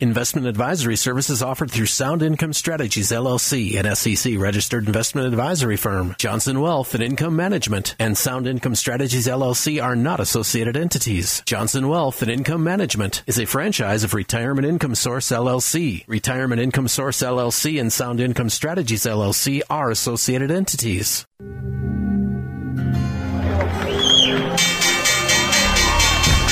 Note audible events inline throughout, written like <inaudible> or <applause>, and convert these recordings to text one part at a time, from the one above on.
Investment advisory services offered through Sound Income Strategies LLC, an SEC registered investment advisory firm. Johnson Wealth and Income Management and Sound Income Strategies LLC are not associated entities. Johnson Wealth and Income Management is a franchise of Retirement Income Source LLC. Retirement Income Source LLC and Sound Income Strategies LLC are associated entities.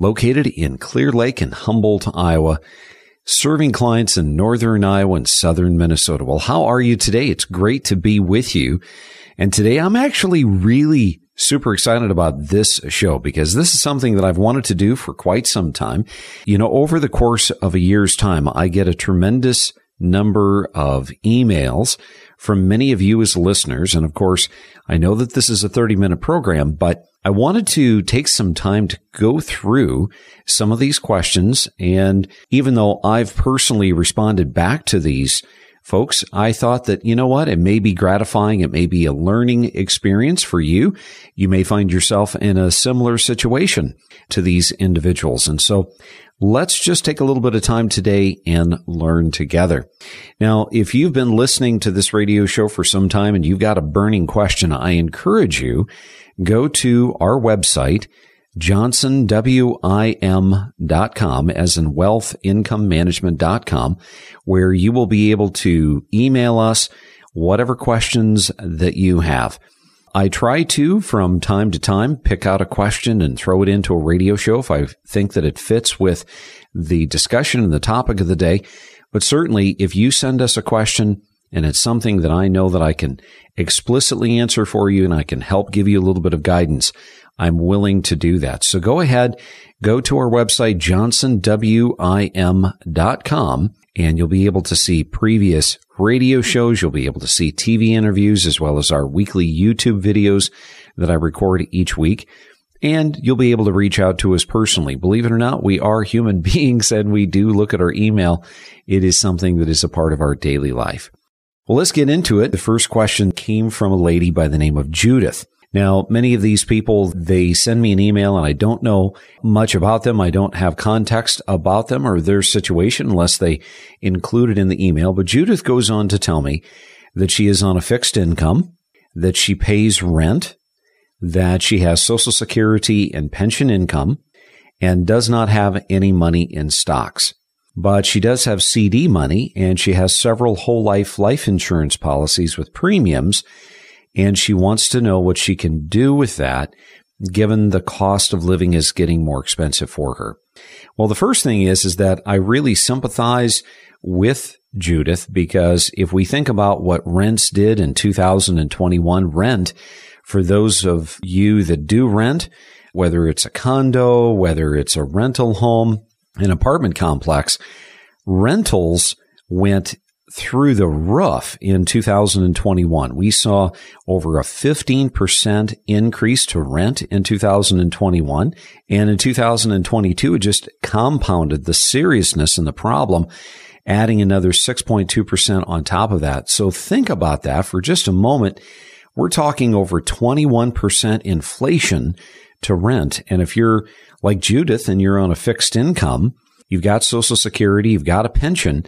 located in Clear Lake and Humboldt, Iowa, serving clients in northern Iowa and southern Minnesota. Well, how are you today? It's great to be with you. And today I'm actually really super excited about this show because this is something that I've wanted to do for quite some time. You know, over the course of a year's time, I get a tremendous number of emails from many of you as listeners. And of course, I know that this is a 30 minute program, but I wanted to take some time to go through some of these questions. And even though I've personally responded back to these folks, I thought that, you know what? It may be gratifying. It may be a learning experience for you. You may find yourself in a similar situation to these individuals. And so let's just take a little bit of time today and learn together. Now, if you've been listening to this radio show for some time and you've got a burning question, I encourage you go to our website, johnsonwim.com as in wealthincomemanagement.com where you will be able to email us whatever questions that you have. I try to, from time to time, pick out a question and throw it into a radio show if I think that it fits with the discussion and the topic of the day. But certainly, if you send us a question and it's something that I know that I can explicitly answer for you and I can help give you a little bit of guidance, I'm willing to do that. So go ahead, go to our website, johnsonwim.com, and you'll be able to see previous radio shows. You'll be able to see TV interviews as well as our weekly YouTube videos that I record each week. And you'll be able to reach out to us personally. Believe it or not, we are human <laughs> beings and we do look at our email. It is something that is a part of our daily life. Well, let's get into it. The first question came from a lady by the name of Judith. Now, many of these people, they send me an email and I don't know much about them. I don't have context about them or their situation unless they include it in the email. But Judith goes on to tell me that she is on a fixed income, that she pays rent, that she has social security and pension income and does not have any money in stocks. But she does have CD money and she has several whole life life insurance policies with premiums and she wants to know what she can do with that given the cost of living is getting more expensive for her. Well, the first thing is, is that I really sympathize with Judith because if we think about what rents did in 2021, rent for those of you that do rent, whether it's a condo, whether it's a rental home, an apartment complex, rentals went through the roof in 2021. We saw over a 15% increase to rent in 2021. And in 2022, it just compounded the seriousness and the problem, adding another 6.2% on top of that. So think about that for just a moment. We're talking over 21% inflation to rent. And if you're like Judith and you're on a fixed income, you've got social security, you've got a pension,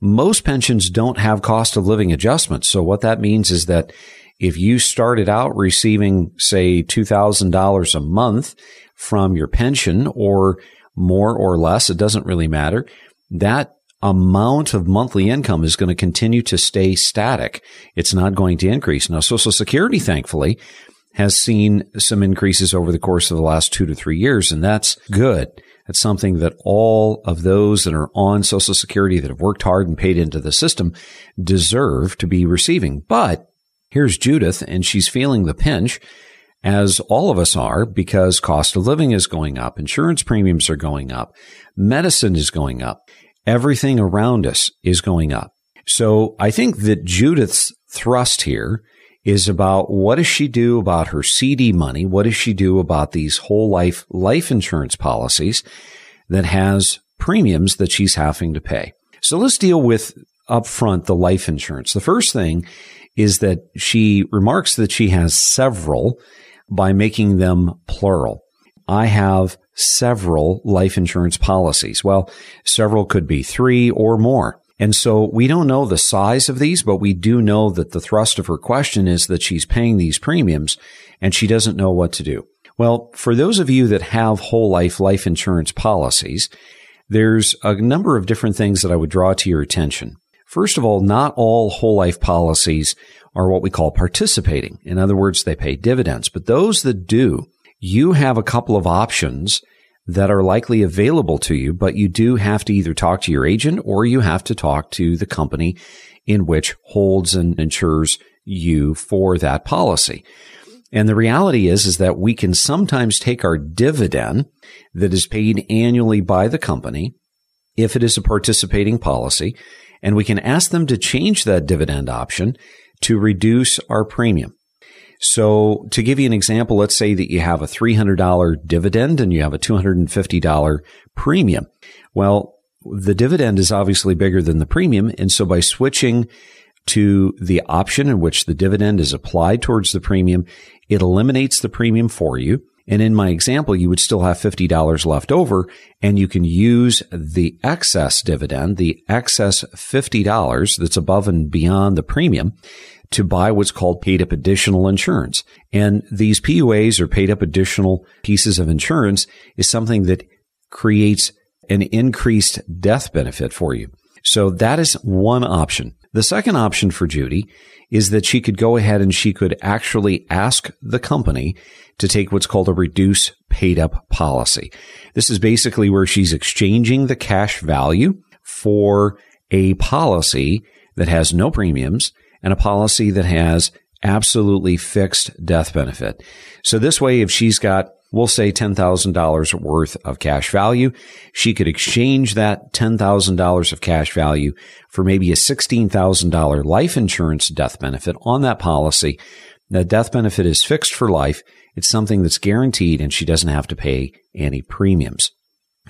most pensions don't have cost of living adjustments. So what that means is that If you started out receiving, say, $2,000 a month from your pension or more or less, it doesn't really matter. That amount of monthly income is going to continue to stay static. It's not going to increase. Now, Social Security, thankfully, has seen some increases over the course of the last two to three years, and that's good. It's something that all of those that are on Social Security that have worked hard and paid into the system deserve to be receiving. But here's Judith, and she's feeling the pinch, as all of us are, because cost of living is going up, insurance premiums are going up, medicine is going up, everything around us is going up. So I think that Judith's thrust here is about what does she do about her CD money? What does she do about these whole life life insurance policies that has premiums that she's having to pay? So let's deal with upfront the life insurance. The first thing is that she remarks that she has several by making them plural. I have several life insurance policies. Well, several could be three or more. And so we don't know the size of these, but we do know that the thrust of her question is that she's paying these premiums and she doesn't know what to do. Well, for those of you that have whole life life insurance policies, there's a number of different things that I would draw to your attention. First of all, not all whole life policies are what we call participating. In other words, they pay dividends, but those that do, you have a couple of options that are likely available to you, but you do have to either talk to your agent or you have to talk to the company in which holds and insures you for that policy. And the reality is, is that we can sometimes take our dividend that is paid annually by the company, if it is a participating policy, and we can ask them to change that dividend option to reduce our premium. So to give you an example, let's say that you have a $300 dividend and you have a $250 premium. Well, the dividend is obviously bigger than the premium. And so by switching to the option in which the dividend is applied towards the premium, it eliminates the premium for you. And in my example, you would still have $50 left over and you can use the excess dividend, the excess $50 that's above and beyond the premium to buy what's called paid up additional insurance. And these PUAs or paid up additional pieces of insurance is something that creates an increased death benefit for you. So that is one option. The second option for Judy is that she could go ahead and she could actually ask the company to take what's called a reduce paid up policy. This is basically where she's exchanging the cash value for a policy that has no premiums and a policy that has absolutely fixed death benefit. So this way, if she's got we'll say $10,000 worth of cash value. She could exchange that $10,000 of cash value for maybe a $16,000 life insurance death benefit on that policy. The death benefit is fixed for life. It's something that's guaranteed and she doesn't have to pay any premiums.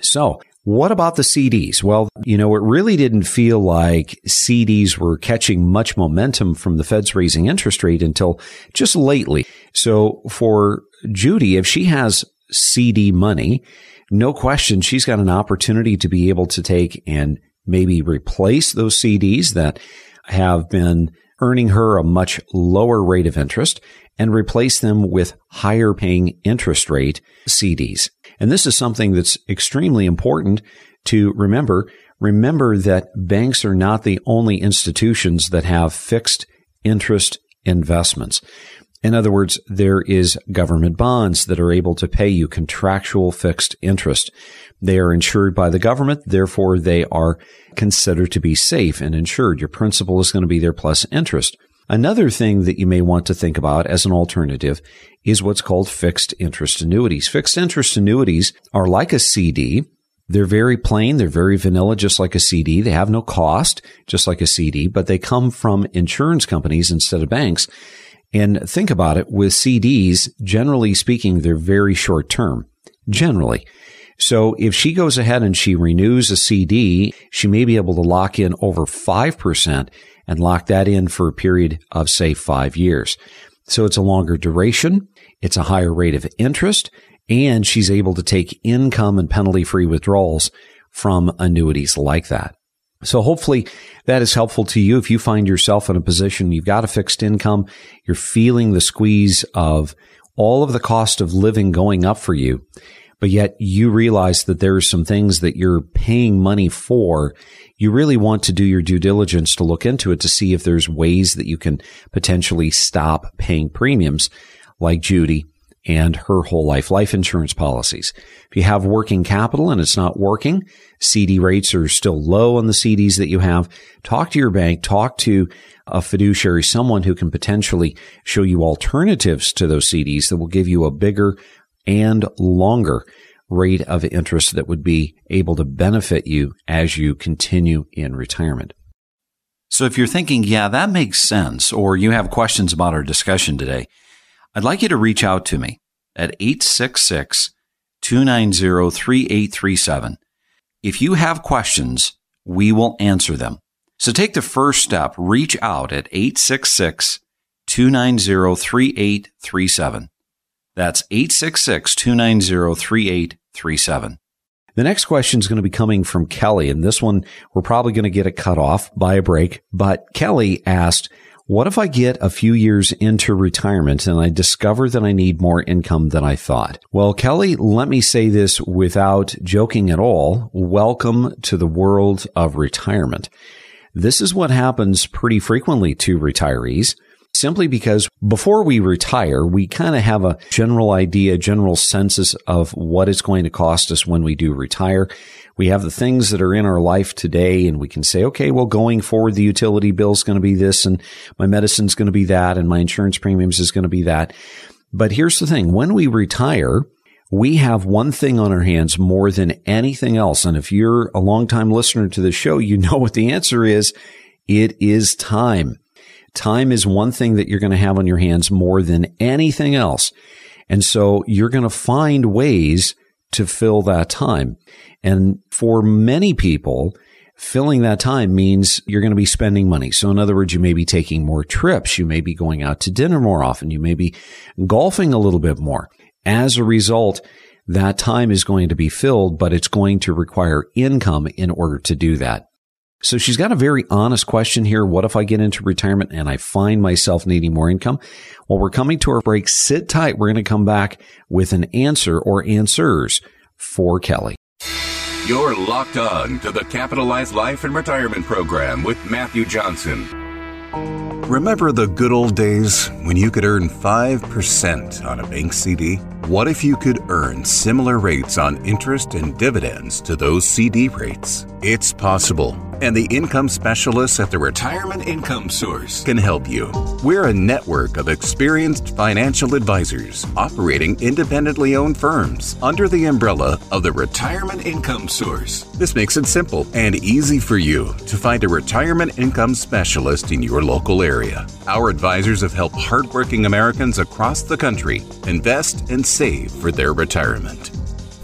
So what about the CDs? Well, you know, it really didn't feel like CDs were catching much momentum from the Fed's raising interest rate until just lately. So for Judy, if she has CD money, no question she's got an opportunity to be able to take and maybe replace those CDs that have been earning her a much lower rate of interest and replace them with higher paying interest rate CDs. And this is something that's extremely important to remember. Remember that banks are not the only institutions that have fixed interest investments. In other words, there is government bonds that are able to pay you contractual fixed interest. They are insured by the government, therefore they are considered to be safe and insured. Your principal is going to be there plus interest. Another thing that you may want to think about as an alternative is what's called fixed interest annuities. Fixed interest annuities are like a CD. They're very plain. They're very vanilla, just like a CD. They have no cost, just like a CD, but they come from insurance companies instead of banks. And think about it with CDs, generally speaking, they're very short term. Generally. So if she goes ahead and she renews a CD, she may be able to lock in over 5% and lock that in for a period of, say, five years. So it's a longer duration, it's a higher rate of interest, and she's able to take income and penalty free withdrawals from annuities like that. So hopefully that is helpful to you. If you find yourself in a position, you've got a fixed income, you're feeling the squeeze of all of the cost of living going up for you, but yet you realize that there are some things that you're paying money for. You really want to do your due diligence to look into it to see if there's ways that you can potentially stop paying premiums like Judy and her whole life life insurance policies. If you have working capital and it's not working, CD rates are still low on the CDs that you have, talk to your bank, talk to a fiduciary, someone who can potentially show you alternatives to those CDs that will give you a bigger and longer rate of interest that would be able to benefit you as you continue in retirement. So if you're thinking, yeah, that makes sense, or you have questions about our discussion today, I'd like you to reach out to me at 866 290 3837. If you have questions, we will answer them. So take the first step, reach out at 866 290 3837. That's 866 290 3837. The next question is going to be coming from Kelly, and this one we're probably going to get it cut off by a break. But Kelly asked, what if I get a few years into retirement and I discover that I need more income than I thought? Well, Kelly, let me say this without joking at all. Welcome to the world of retirement. This is what happens pretty frequently to retirees simply because before we retire, we kind of have a general idea, general census of what it's going to cost us when we do retire. We have the things that are in our life today and we can say, okay, well, going forward, the utility bill is going to be this and my medicine is going to be that and my insurance premiums is going to be that. But here's the thing. When we retire, we have one thing on our hands more than anything else. And if you're a longtime listener to the show, you know what the answer is. It is time. Time is one thing that you're going to have on your hands more than anything else. And so you're going to find ways to fill that time. And for many people, filling that time means you're going to be spending money. So in other words, you may be taking more trips. You may be going out to dinner more often. You may be golfing a little bit more. As a result, that time is going to be filled, but it's going to require income in order to do that. So she's got a very honest question here. What if I get into retirement and I find myself needing more income? Well, we're coming to our break. Sit tight. We're going to come back with an answer or answers for Kelly. You're locked on to the Capitalized Life and Retirement Program with Matthew Johnson. Remember the good old days when you could earn 5% on a bank CD? What if you could earn similar rates on interest and dividends to those CD rates? It's possible and the income specialists at the Retirement Income Source can help you. We're a network of experienced financial advisors operating independently owned firms under the umbrella of the Retirement Income Source. This makes it simple and easy for you to find a retirement income specialist in your local area. Our advisors have helped hardworking Americans across the country invest and save for their retirement.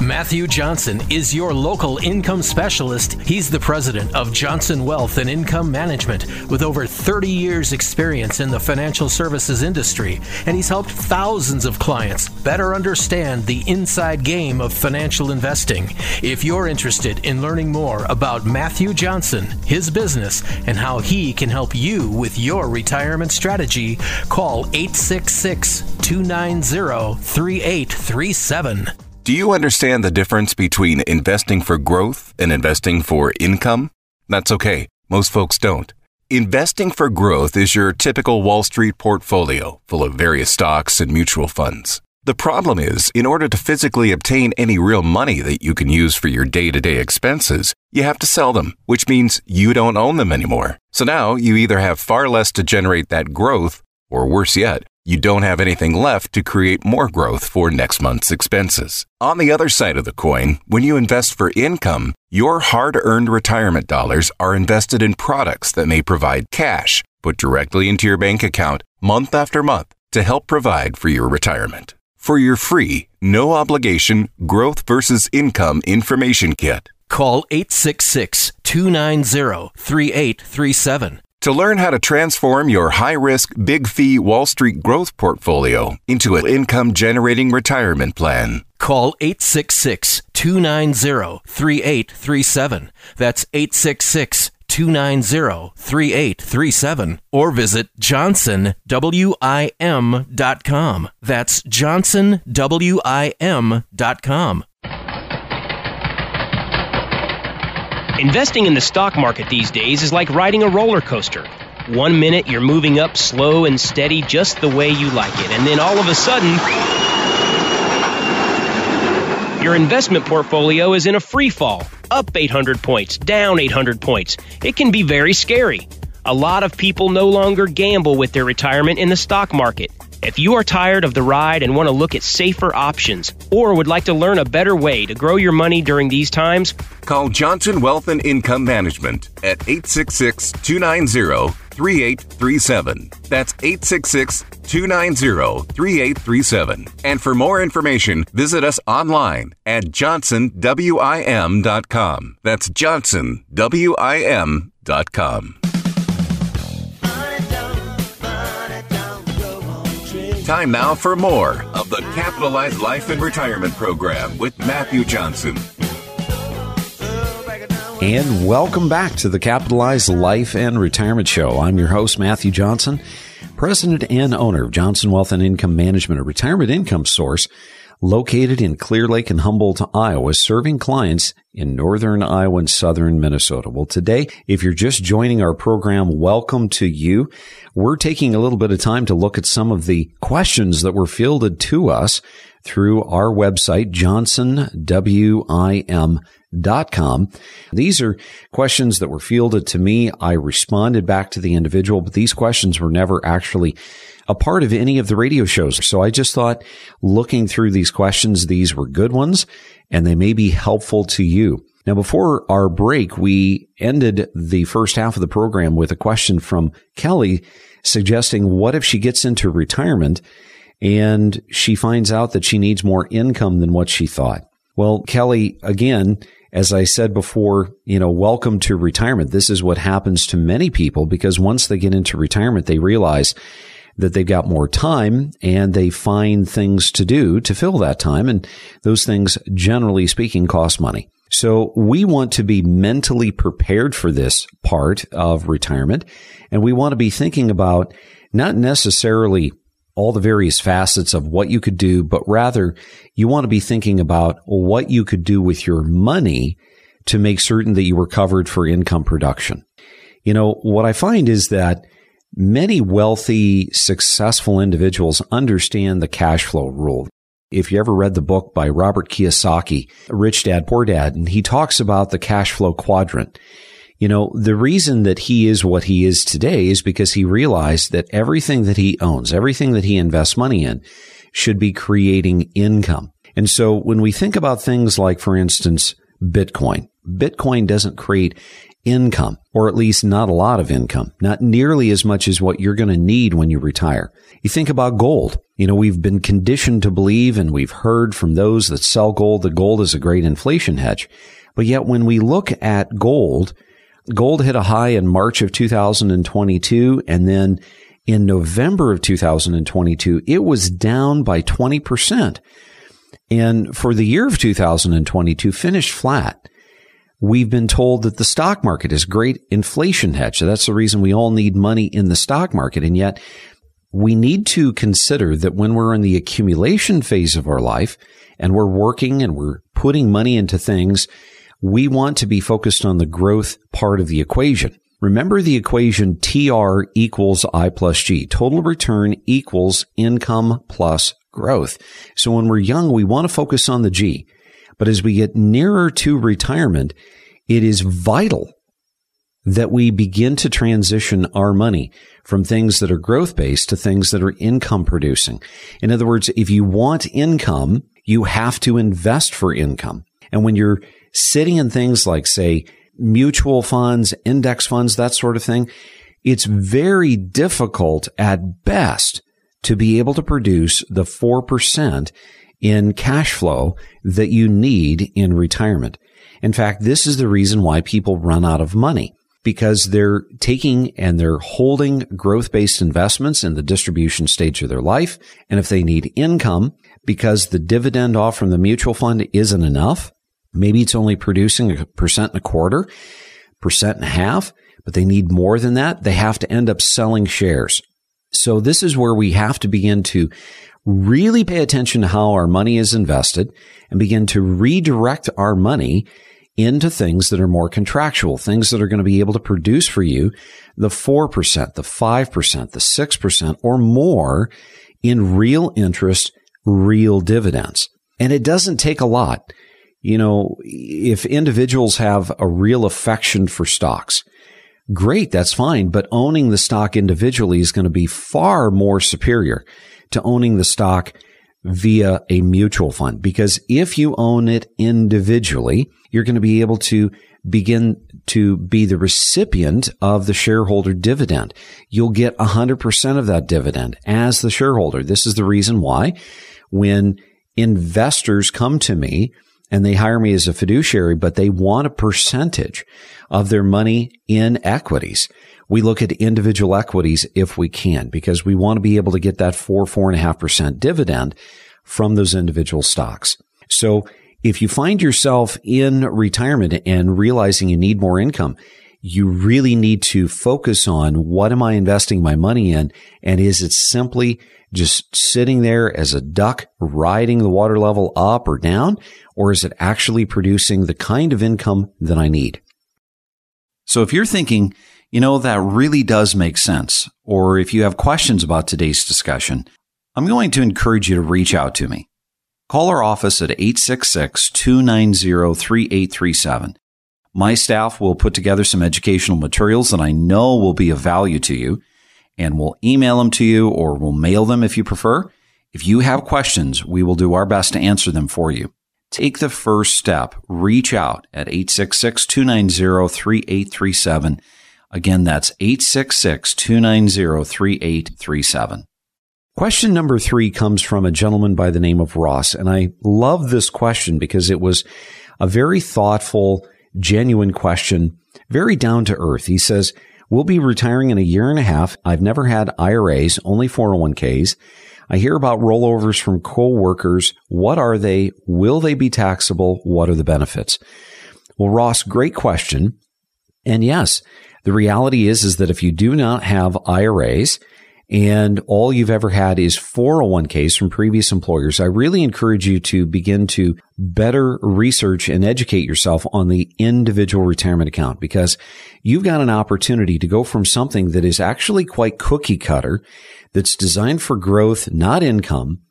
Matthew Johnson is your local income specialist. He's the president of Johnson Wealth and Income Management with over 30 years' experience in the financial services industry, and he's helped thousands of clients better understand the inside game of financial investing. If you're interested in learning more about Matthew Johnson, his business, and how he can help you with your retirement strategy, call 866 290 3837. Do you understand the difference between investing for growth and investing for income? That's okay. Most folks don't. Investing for growth is your typical Wall Street portfolio full of various stocks and mutual funds. The problem is, in order to physically obtain any real money that you can use for your day to day expenses, you have to sell them, which means you don't own them anymore. So now you either have far less to generate that growth, or worse yet, you don't have anything left to create more growth for next month's expenses. On the other side of the coin, when you invest for income, your hard earned retirement dollars are invested in products that may provide cash put directly into your bank account month after month to help provide for your retirement. For your free, no obligation growth versus income information kit, call 866 290 3837 to learn how to transform your high risk, big fee Wall Street growth portfolio into an income generating retirement plan. Call 866 290 3837. That's 866 290 3837 or visit johnsonwim.com. That's johnsonwim.com. Investing in the stock market these days is like riding a roller coaster. One minute you're moving up slow and steady just the way you like it, and then all of a sudden, your investment portfolio is in a free fall, up 800 points, down 800 points. It can be very scary. A lot of people no longer gamble with their retirement in the stock market. If you are tired of the ride and want to look at safer options or would like to learn a better way to grow your money during these times, call Johnson Wealth and Income Management at 866 290 3837. That's 866 290 3837. And for more information, visit us online at johnsonwim.com. That's johnsonwim.com. Time now for more of the Capitalized Life and Retirement Program with Matthew Johnson. And welcome back to the Capitalized Life and Retirement Show. I'm your host, Matthew Johnson, president and owner of Johnson Wealth and Income Management, a retirement income source located in Clear Lake and Humboldt, Iowa, serving clients in northern Iowa and southern Minnesota. Well, today, if you're just joining our program, welcome to you. We're taking a little bit of time to look at some of the questions that were fielded to us through our website, johnsonwim.com. These are questions that were fielded to me. I responded back to the individual, but these questions were never actually a part of any of the radio shows. So I just thought looking through these questions, these were good ones and they may be helpful to you. Now, before our break, we ended the first half of the program with a question from Kelly suggesting what if she gets into retirement and she finds out that she needs more income than what she thought? Well, Kelly, again, as I said before, you know, welcome to retirement. This is what happens to many people because once they get into retirement, they realize that they've got more time and they find things to do to fill that time. And those things, generally speaking, cost money. So we want to be mentally prepared for this part of retirement. And we want to be thinking about not necessarily all the various facets of what you could do, but rather you want to be thinking about what you could do with your money to make certain that you were covered for income production. You know, what I find is that Many wealthy, successful individuals understand the cash flow rule. If you ever read the book by Robert Kiyosaki, Rich Dad, Poor Dad, and he talks about the cash flow quadrant. You know, the reason that he is what he is today is because he realized that everything that he owns, everything that he invests money in should be creating income. And so when we think about things like, for instance, Bitcoin, Bitcoin doesn't create income, or at least not a lot of income, not nearly as much as what you're going to need when you retire. You think about gold. You know, we've been conditioned to believe and we've heard from those that sell gold that gold is a great inflation hedge. But yet when we look at gold, gold hit a high in March of 2022 and then in November of 2022, it was down by 20%. And for the year of 2022, finished flat. We've been told that the stock market is great inflation hedge. So that's the reason we all need money in the stock market. And yet we need to consider that when we're in the accumulation phase of our life and we're working and we're putting money into things, we want to be focused on the growth part of the equation. Remember the equation TR equals I plus G. Total return equals income plus growth. So when we're young, we want to focus on the G. But as we get nearer to retirement, it is vital that we begin to transition our money from things that are growth based to things that are income producing. In other words, if you want income, you have to invest for income. And when you're sitting in things like, say, mutual funds, index funds, that sort of thing, it's very difficult at best to be able to produce the 4% in cash flow that you need in retirement. In fact, this is the reason why people run out of money because they're taking and they're holding growth based investments in the distribution stage of their life. And if they need income because the dividend off from the mutual fund isn't enough, maybe it's only producing a percent and a quarter. percent and a half, but they need more than that, they have to end up selling shares. So this is where we have to begin to really pay attention to how our money is invested and begin to redirect our money into things that are more contractual, things that are going to be able to produce for you the 4%, the 5%, the 6% or more in real interest, real dividends. And it doesn't take a lot. You know, if individuals have a real affection for stocks, great, that's fine. But owning the stock individually is going to be far more superior to owning the stock via a mutual fund. Because if you own it individually, you're going to be able to begin to be the recipient of the shareholder dividend. You'll get 100% of that dividend as the shareholder. This is the reason why when investors come to me and they hire me as a fiduciary, but they want a percentage of their money in equities. We look at individual equities if we can, because we want to be able to get that four, four and a half percent dividend from those individual stocks. So if you find yourself in retirement and realizing you need more income, you really need to focus on what am I investing my money in? And is it simply just sitting there as a duck riding the water level up or down? Or is it actually producing the kind of income that I need? So if you're thinking, you know, that really does make sense, or if you have questions about today's discussion, I'm going to encourage you to reach out to me. Call our office at 866 290 3837. My staff will put together some educational materials that I know will be of value to you, and we'll email them to you or we'll mail them if you prefer. If you have questions, we will do our best to answer them for you. Take the first step. Reach out at 866 290 3837. Again, that's 866 290 3837. Question number three comes from a gentleman by the name of Ross. And I love this question because it was a very thoughtful, genuine question, very down to earth. He says, We'll be retiring in a year and a half. I've never had IRAs, only 401ks. I hear about rollovers from coworkers. What are they? Will they be taxable? What are the benefits? Well, Ross, great question. And yes, the reality is, is that if you do not have IRAs, and all you've ever had is 401ks from previous employers, I really encourage you to begin to better research and educate yourself on the individual retirement account because you've got an opportunity to go from something that is actually quite cookie cutter, that's designed for growth, not income,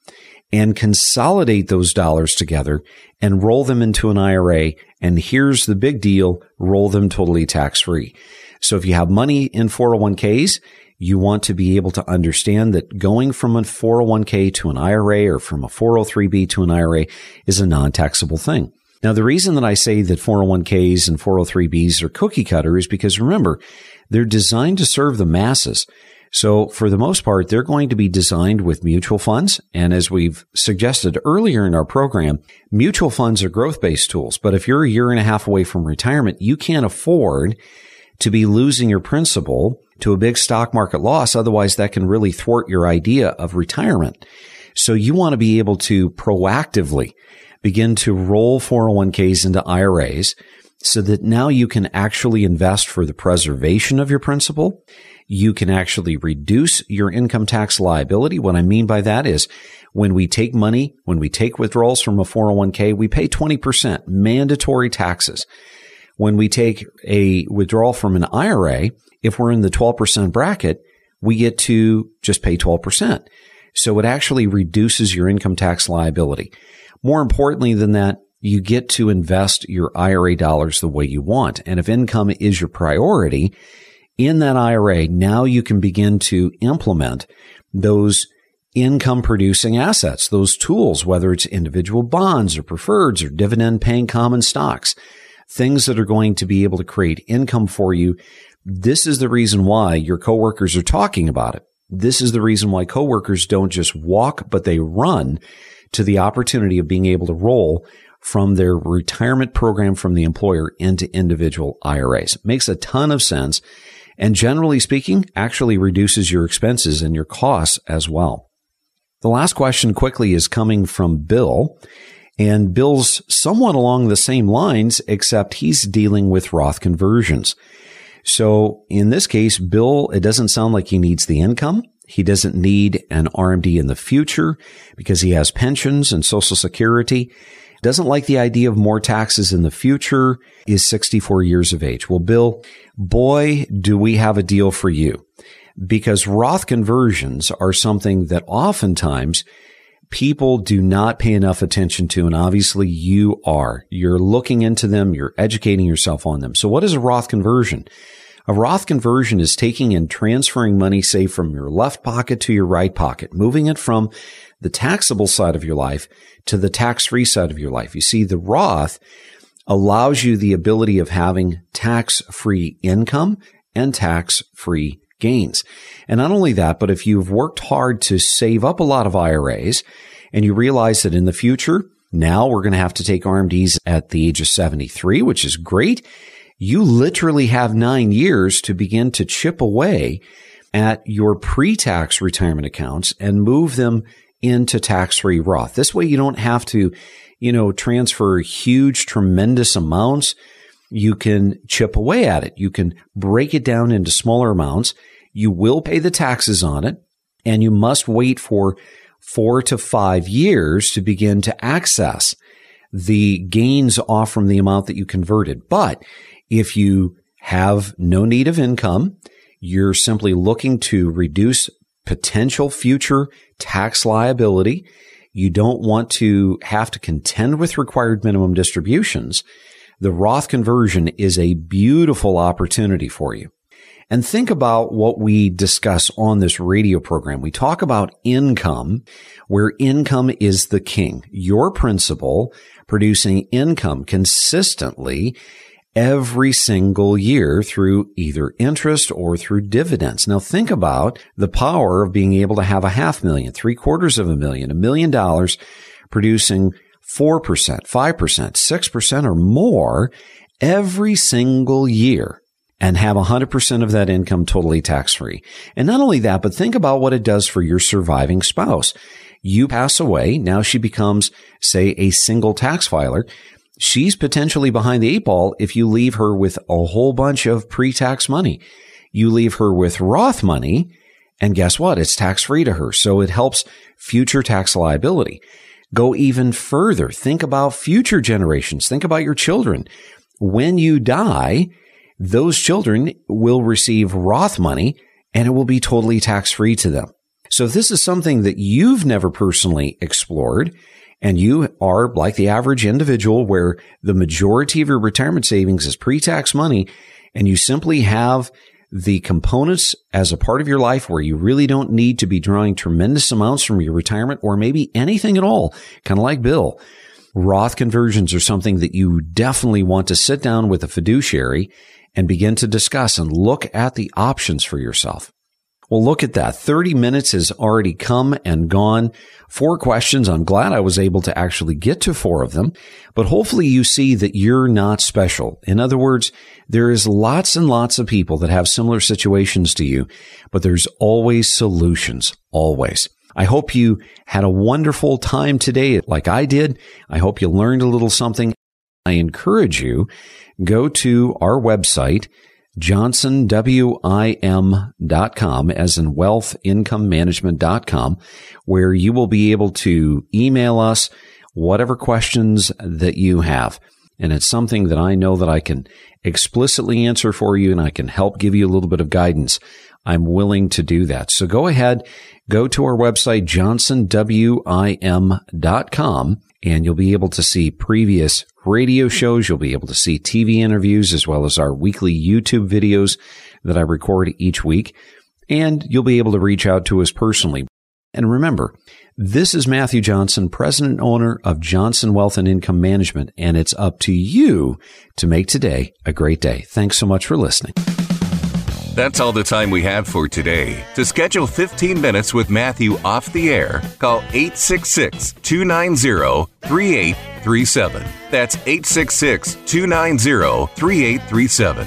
and consolidate those dollars together and roll them into an IRA. And here's the big deal. Roll them totally tax free. So if you have money in 401ks, you want to be able to understand that going from a 401k to an IRA or from a 403b to an IRA is a non-taxable thing. Now, the reason that I say that 401ks and 403bs are cookie cutter is because remember, they're designed to serve the masses. So for the most part, they're going to be designed with mutual funds. And as we've suggested earlier in our program, mutual funds are growth based tools. But if you're a year and a half away from retirement, you can't afford to be losing your principal to a big stock market loss. Otherwise, that can really thwart your idea of retirement. So you want to be able to proactively begin to roll 401ks into IRAs so that now you can actually invest for the preservation of your principal. You can actually reduce your income tax liability. What I mean by that is when we take money, when we take withdrawals from a 401k, we pay 20% mandatory taxes. When we take a withdrawal from an IRA, if we're in the 12% bracket, we get to just pay 12%. So it actually reduces your income tax liability. More importantly than that, you get to invest your IRA dollars the way you want. And if income is your priority in that IRA, now you can begin to implement those income producing assets, those tools, whether it's individual bonds or preferreds or dividend paying common stocks, things that are going to be able to create income for you this is the reason why your coworkers are talking about it. This is the reason why coworkers don't just walk, but they run to the opportunity of being able to roll from their retirement program from the employer into individual IRAs. Makes a ton of sense. And generally speaking, actually reduces your expenses and your costs as well. The last question quickly is coming from Bill. And Bill's somewhat along the same lines, except he's dealing with Roth conversions. So in this case, Bill, it doesn't sound like he needs the income. He doesn't need an RMD in the future because he has pensions and social security. Doesn't like the idea of more taxes in the future, is 64 years of age. Well, Bill, boy, do we have a deal for you because Roth conversions are something that oftentimes people do not pay enough attention to. And obviously you are. You're looking into them. You're educating yourself on them. So what is a Roth conversion? A Roth conversion is taking and transferring money, say, from your left pocket to your right pocket, moving it from the taxable side of your life to the tax-free side of your life. You see, the Roth allows you the ability of having tax-free income and tax-free gains. And not only that, but if you've worked hard to save up a lot of IRAs and you realize that in the future, now we're going to have to take RMDs at the age of 73, which is great. You literally have nine years to begin to chip away at your pre-tax retirement accounts and move them into tax-free Roth. This way you don't have to, you know, transfer huge, tremendous amounts you can chip away at it. You can break it down into smaller amounts. You will pay the taxes on it and you must wait for four to five years to begin to access the gains off from the amount that you converted. But if you have no need of income, you're simply looking to reduce potential future tax liability. You don't want to have to contend with required minimum distributions the Roth conversion is a beautiful opportunity for you. And think about what we discuss on this radio program. We talk about income, where income is the king. Your principal producing income consistently every single year through either interest or through dividends. Now think about the power of being able to have a half million, three quarters of a million, a million dollars producing 4%, 5%, 6% or more every single year and have 100% of that income totally tax free. And not only that, but think about what it does for your surviving spouse. You pass away. Now she becomes, say, a single tax filer. She's potentially behind the eight ball if you leave her with a whole bunch of pre-tax money. You leave her with Roth money and guess what? It's tax free to her. So it helps future tax liability. Go even further. Think about future generations. Think about your children. When you die, those children will receive Roth money and it will be totally tax free to them. So if this is something that you've never personally explored and you are like the average individual where the majority of your retirement savings is pre-tax money and you simply have the components as a part of your life where you really don't need to be drawing tremendous amounts from your retirement or maybe anything at all, kind of like Bill. Roth conversions are something that you definitely want to sit down with a fiduciary and begin to discuss and look at the options for yourself. Well, look at that. 30 minutes has already come and gone. Four questions. I'm glad I was able to actually get to four of them, but hopefully you see that you're not special. In other words, there is lots and lots of people that have similar situations to you, but there's always solutions. Always. I hope you had a wonderful time today like I did. I hope you learned a little something. I encourage you, go to our website, johnsonwim.com as in wealthincomemanagement.com where you will be able to email us whatever questions that you have. And it's something that I know that I can explicitly answer for you and I can help give you a little bit of guidance. I'm willing to do that. So go ahead, go to our website, johnsonwim.com and you'll be able to see previous radio shows. You'll be able to see TV interviews as well as our weekly YouTube videos that I record each week. And you'll be able to reach out to us personally. And remember, this is Matthew Johnson, president and owner of Johnson Wealth and Income Management, and it's up to you to make today a great day. Thanks so much for listening. That's all the time we have for today. To schedule 15 minutes with Matthew off the air, call 866 290 3837. That's 866 290 3837.